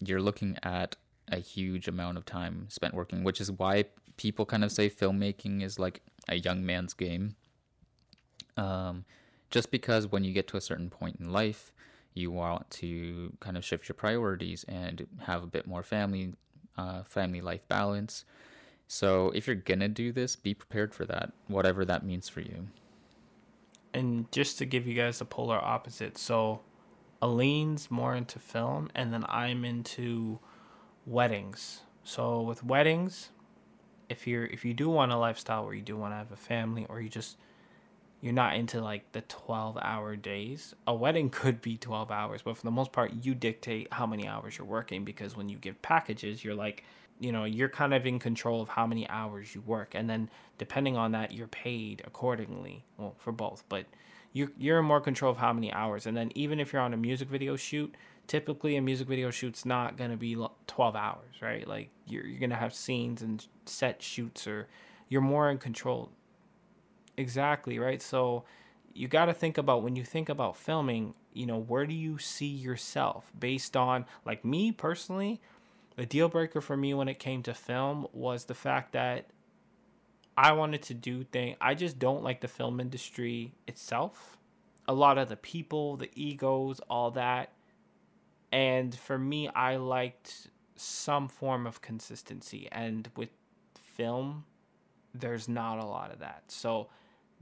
you're looking at a huge amount of time spent working, which is why people kind of say filmmaking is like a young man's game. Um, just because when you get to a certain point in life, you want to kind of shift your priorities and have a bit more family, uh, family life balance. So if you're gonna do this, be prepared for that, whatever that means for you. And just to give you guys the polar opposite, so Aaleen's more into film, and then I'm into weddings. So with weddings, if you're if you do want a lifestyle where you do want to have a family, or you just you're not into like the 12 hour days. A wedding could be 12 hours, but for the most part, you dictate how many hours you're working because when you give packages, you're like, you know, you're kind of in control of how many hours you work. And then depending on that, you're paid accordingly. Well, for both, but you're, you're in more control of how many hours. And then even if you're on a music video shoot, typically a music video shoot's not going to be 12 hours, right? Like you're, you're going to have scenes and set shoots or you're more in control Exactly, right? So you got to think about when you think about filming, you know, where do you see yourself based on, like me personally, the deal breaker for me when it came to film was the fact that I wanted to do things. I just don't like the film industry itself. A lot of the people, the egos, all that. And for me, I liked some form of consistency. And with film, there's not a lot of that. So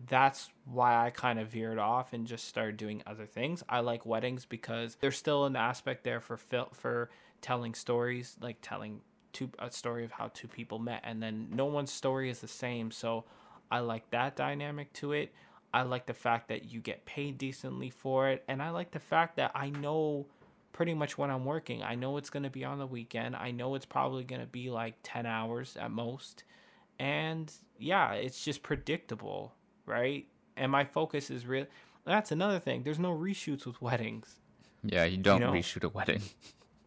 that's why I kind of veered off and just started doing other things. I like weddings because there's still an aspect there for fil- for telling stories, like telling two a story of how two people met, and then no one's story is the same. So I like that dynamic to it. I like the fact that you get paid decently for it, and I like the fact that I know pretty much when I'm working. I know it's going to be on the weekend. I know it's probably going to be like 10 hours at most. And yeah, it's just predictable right? And my focus is real. That's another thing. There's no reshoots with weddings. Yeah, you don't you know? reshoot a wedding.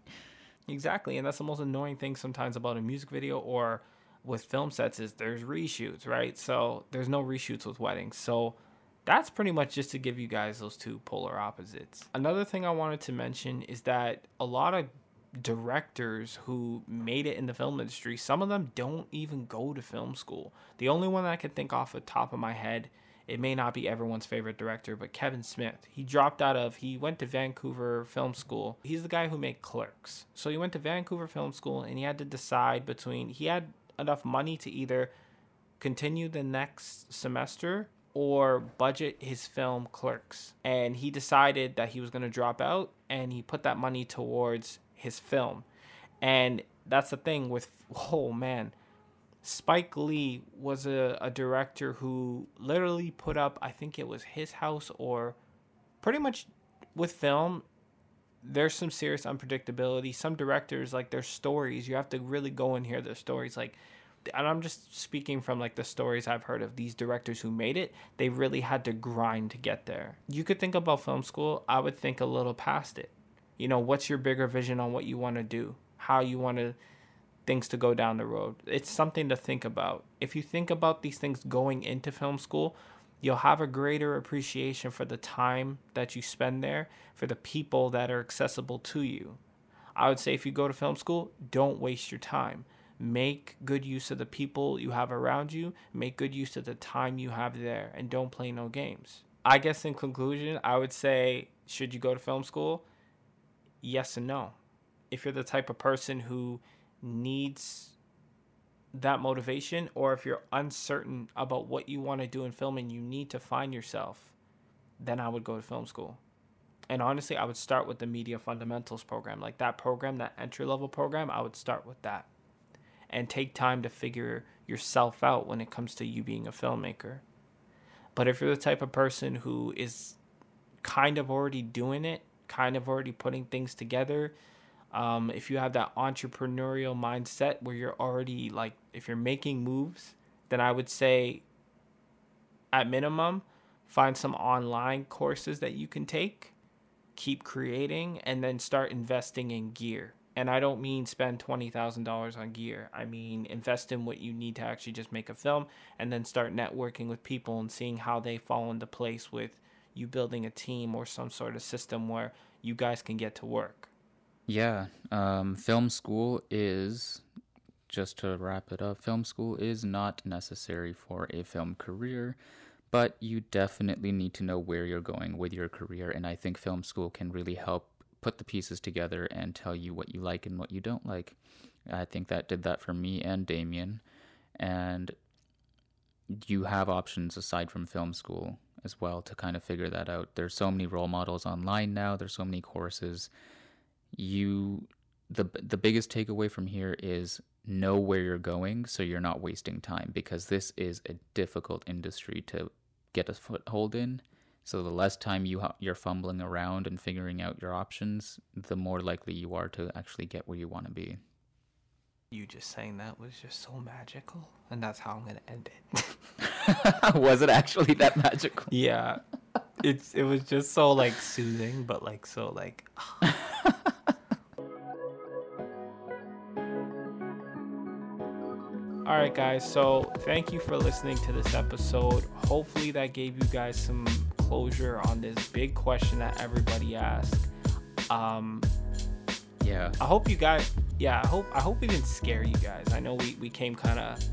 exactly, and that's the most annoying thing sometimes about a music video or with film sets is there's reshoots, right? So there's no reshoots with weddings. So that's pretty much just to give you guys those two polar opposites. Another thing I wanted to mention is that a lot of directors who made it in the film industry, some of them don't even go to film school. The only one I can think off the top of my head, it may not be everyone's favorite director, but Kevin Smith. He dropped out of, he went to Vancouver Film School. He's the guy who made Clerks. So he went to Vancouver Film School and he had to decide between, he had enough money to either continue the next semester or budget his film Clerks. And he decided that he was going to drop out and he put that money towards his film. And that's the thing with oh man, Spike Lee was a, a director who literally put up I think it was his house or pretty much with film there's some serious unpredictability. Some directors like their stories, you have to really go and hear their stories like and I'm just speaking from like the stories I've heard of these directors who made it, they really had to grind to get there. You could think about film school, I would think a little past it you know what's your bigger vision on what you want to do? How you want to things to go down the road? It's something to think about. If you think about these things going into film school you'll have a greater appreciation for the time that you spend there for the people that are accessible to you. I would say if you go to film school don't waste your time. Make good use of the people you have around you. Make good use of the time you have there and don't play no games. I guess in conclusion i would say should you go to film school yes and no. If you're the type of person who needs that motivation, or if you're uncertain about what you want to do in film and you need to find yourself, then I would go to film school. And honestly, I would start with the media fundamentals program. Like that program, that entry level program, I would start with that. And take time to figure yourself out when it comes to you being a filmmaker. But if you're the type of person who is kind of already doing it kind of already putting things together. Um, if you have that entrepreneurial mindset where you're already like, if you're making moves, then I would say at minimum, find some online courses that you can take, keep creating, and then start investing in gear. And I don't mean spend $20,000 on gear. I mean invest in what you need to actually just make a film and then start networking with people and seeing how they fall into place with you building a team or some sort of system where you guys can get to work. Yeah, um, film school is just to wrap it up. Film school is not necessary for a film career, but you definitely need to know where you're going with your career, and I think film school can really help put the pieces together and tell you what you like and what you don't like. I think that did that for me and Damian, and you have options aside from film school as well to kind of figure that out. There's so many role models online now. There's so many courses. You the the biggest takeaway from here is know where you're going so you're not wasting time because this is a difficult industry to get a foothold in. So the less time you ha- you're fumbling around and figuring out your options, the more likely you are to actually get where you want to be. You just saying that was just so magical, and that's how I'm gonna end it. was it actually that magical? Yeah, it's it was just so like soothing, but like so like. All right, guys. So thank you for listening to this episode. Hopefully, that gave you guys some closure on this big question that everybody asked. Um, yeah. I hope you guys. Yeah, I hope I hope we didn't scare you guys. I know we we came kind of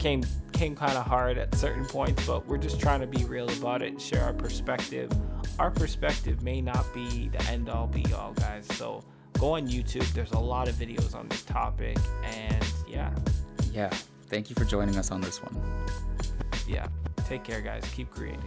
came came kind of hard at certain points, but we're just trying to be real about it, share our perspective. Our perspective may not be the end all be all, guys. So go on YouTube. There's a lot of videos on this topic, and yeah. Yeah. Thank you for joining us on this one. Yeah. Take care, guys. Keep creating.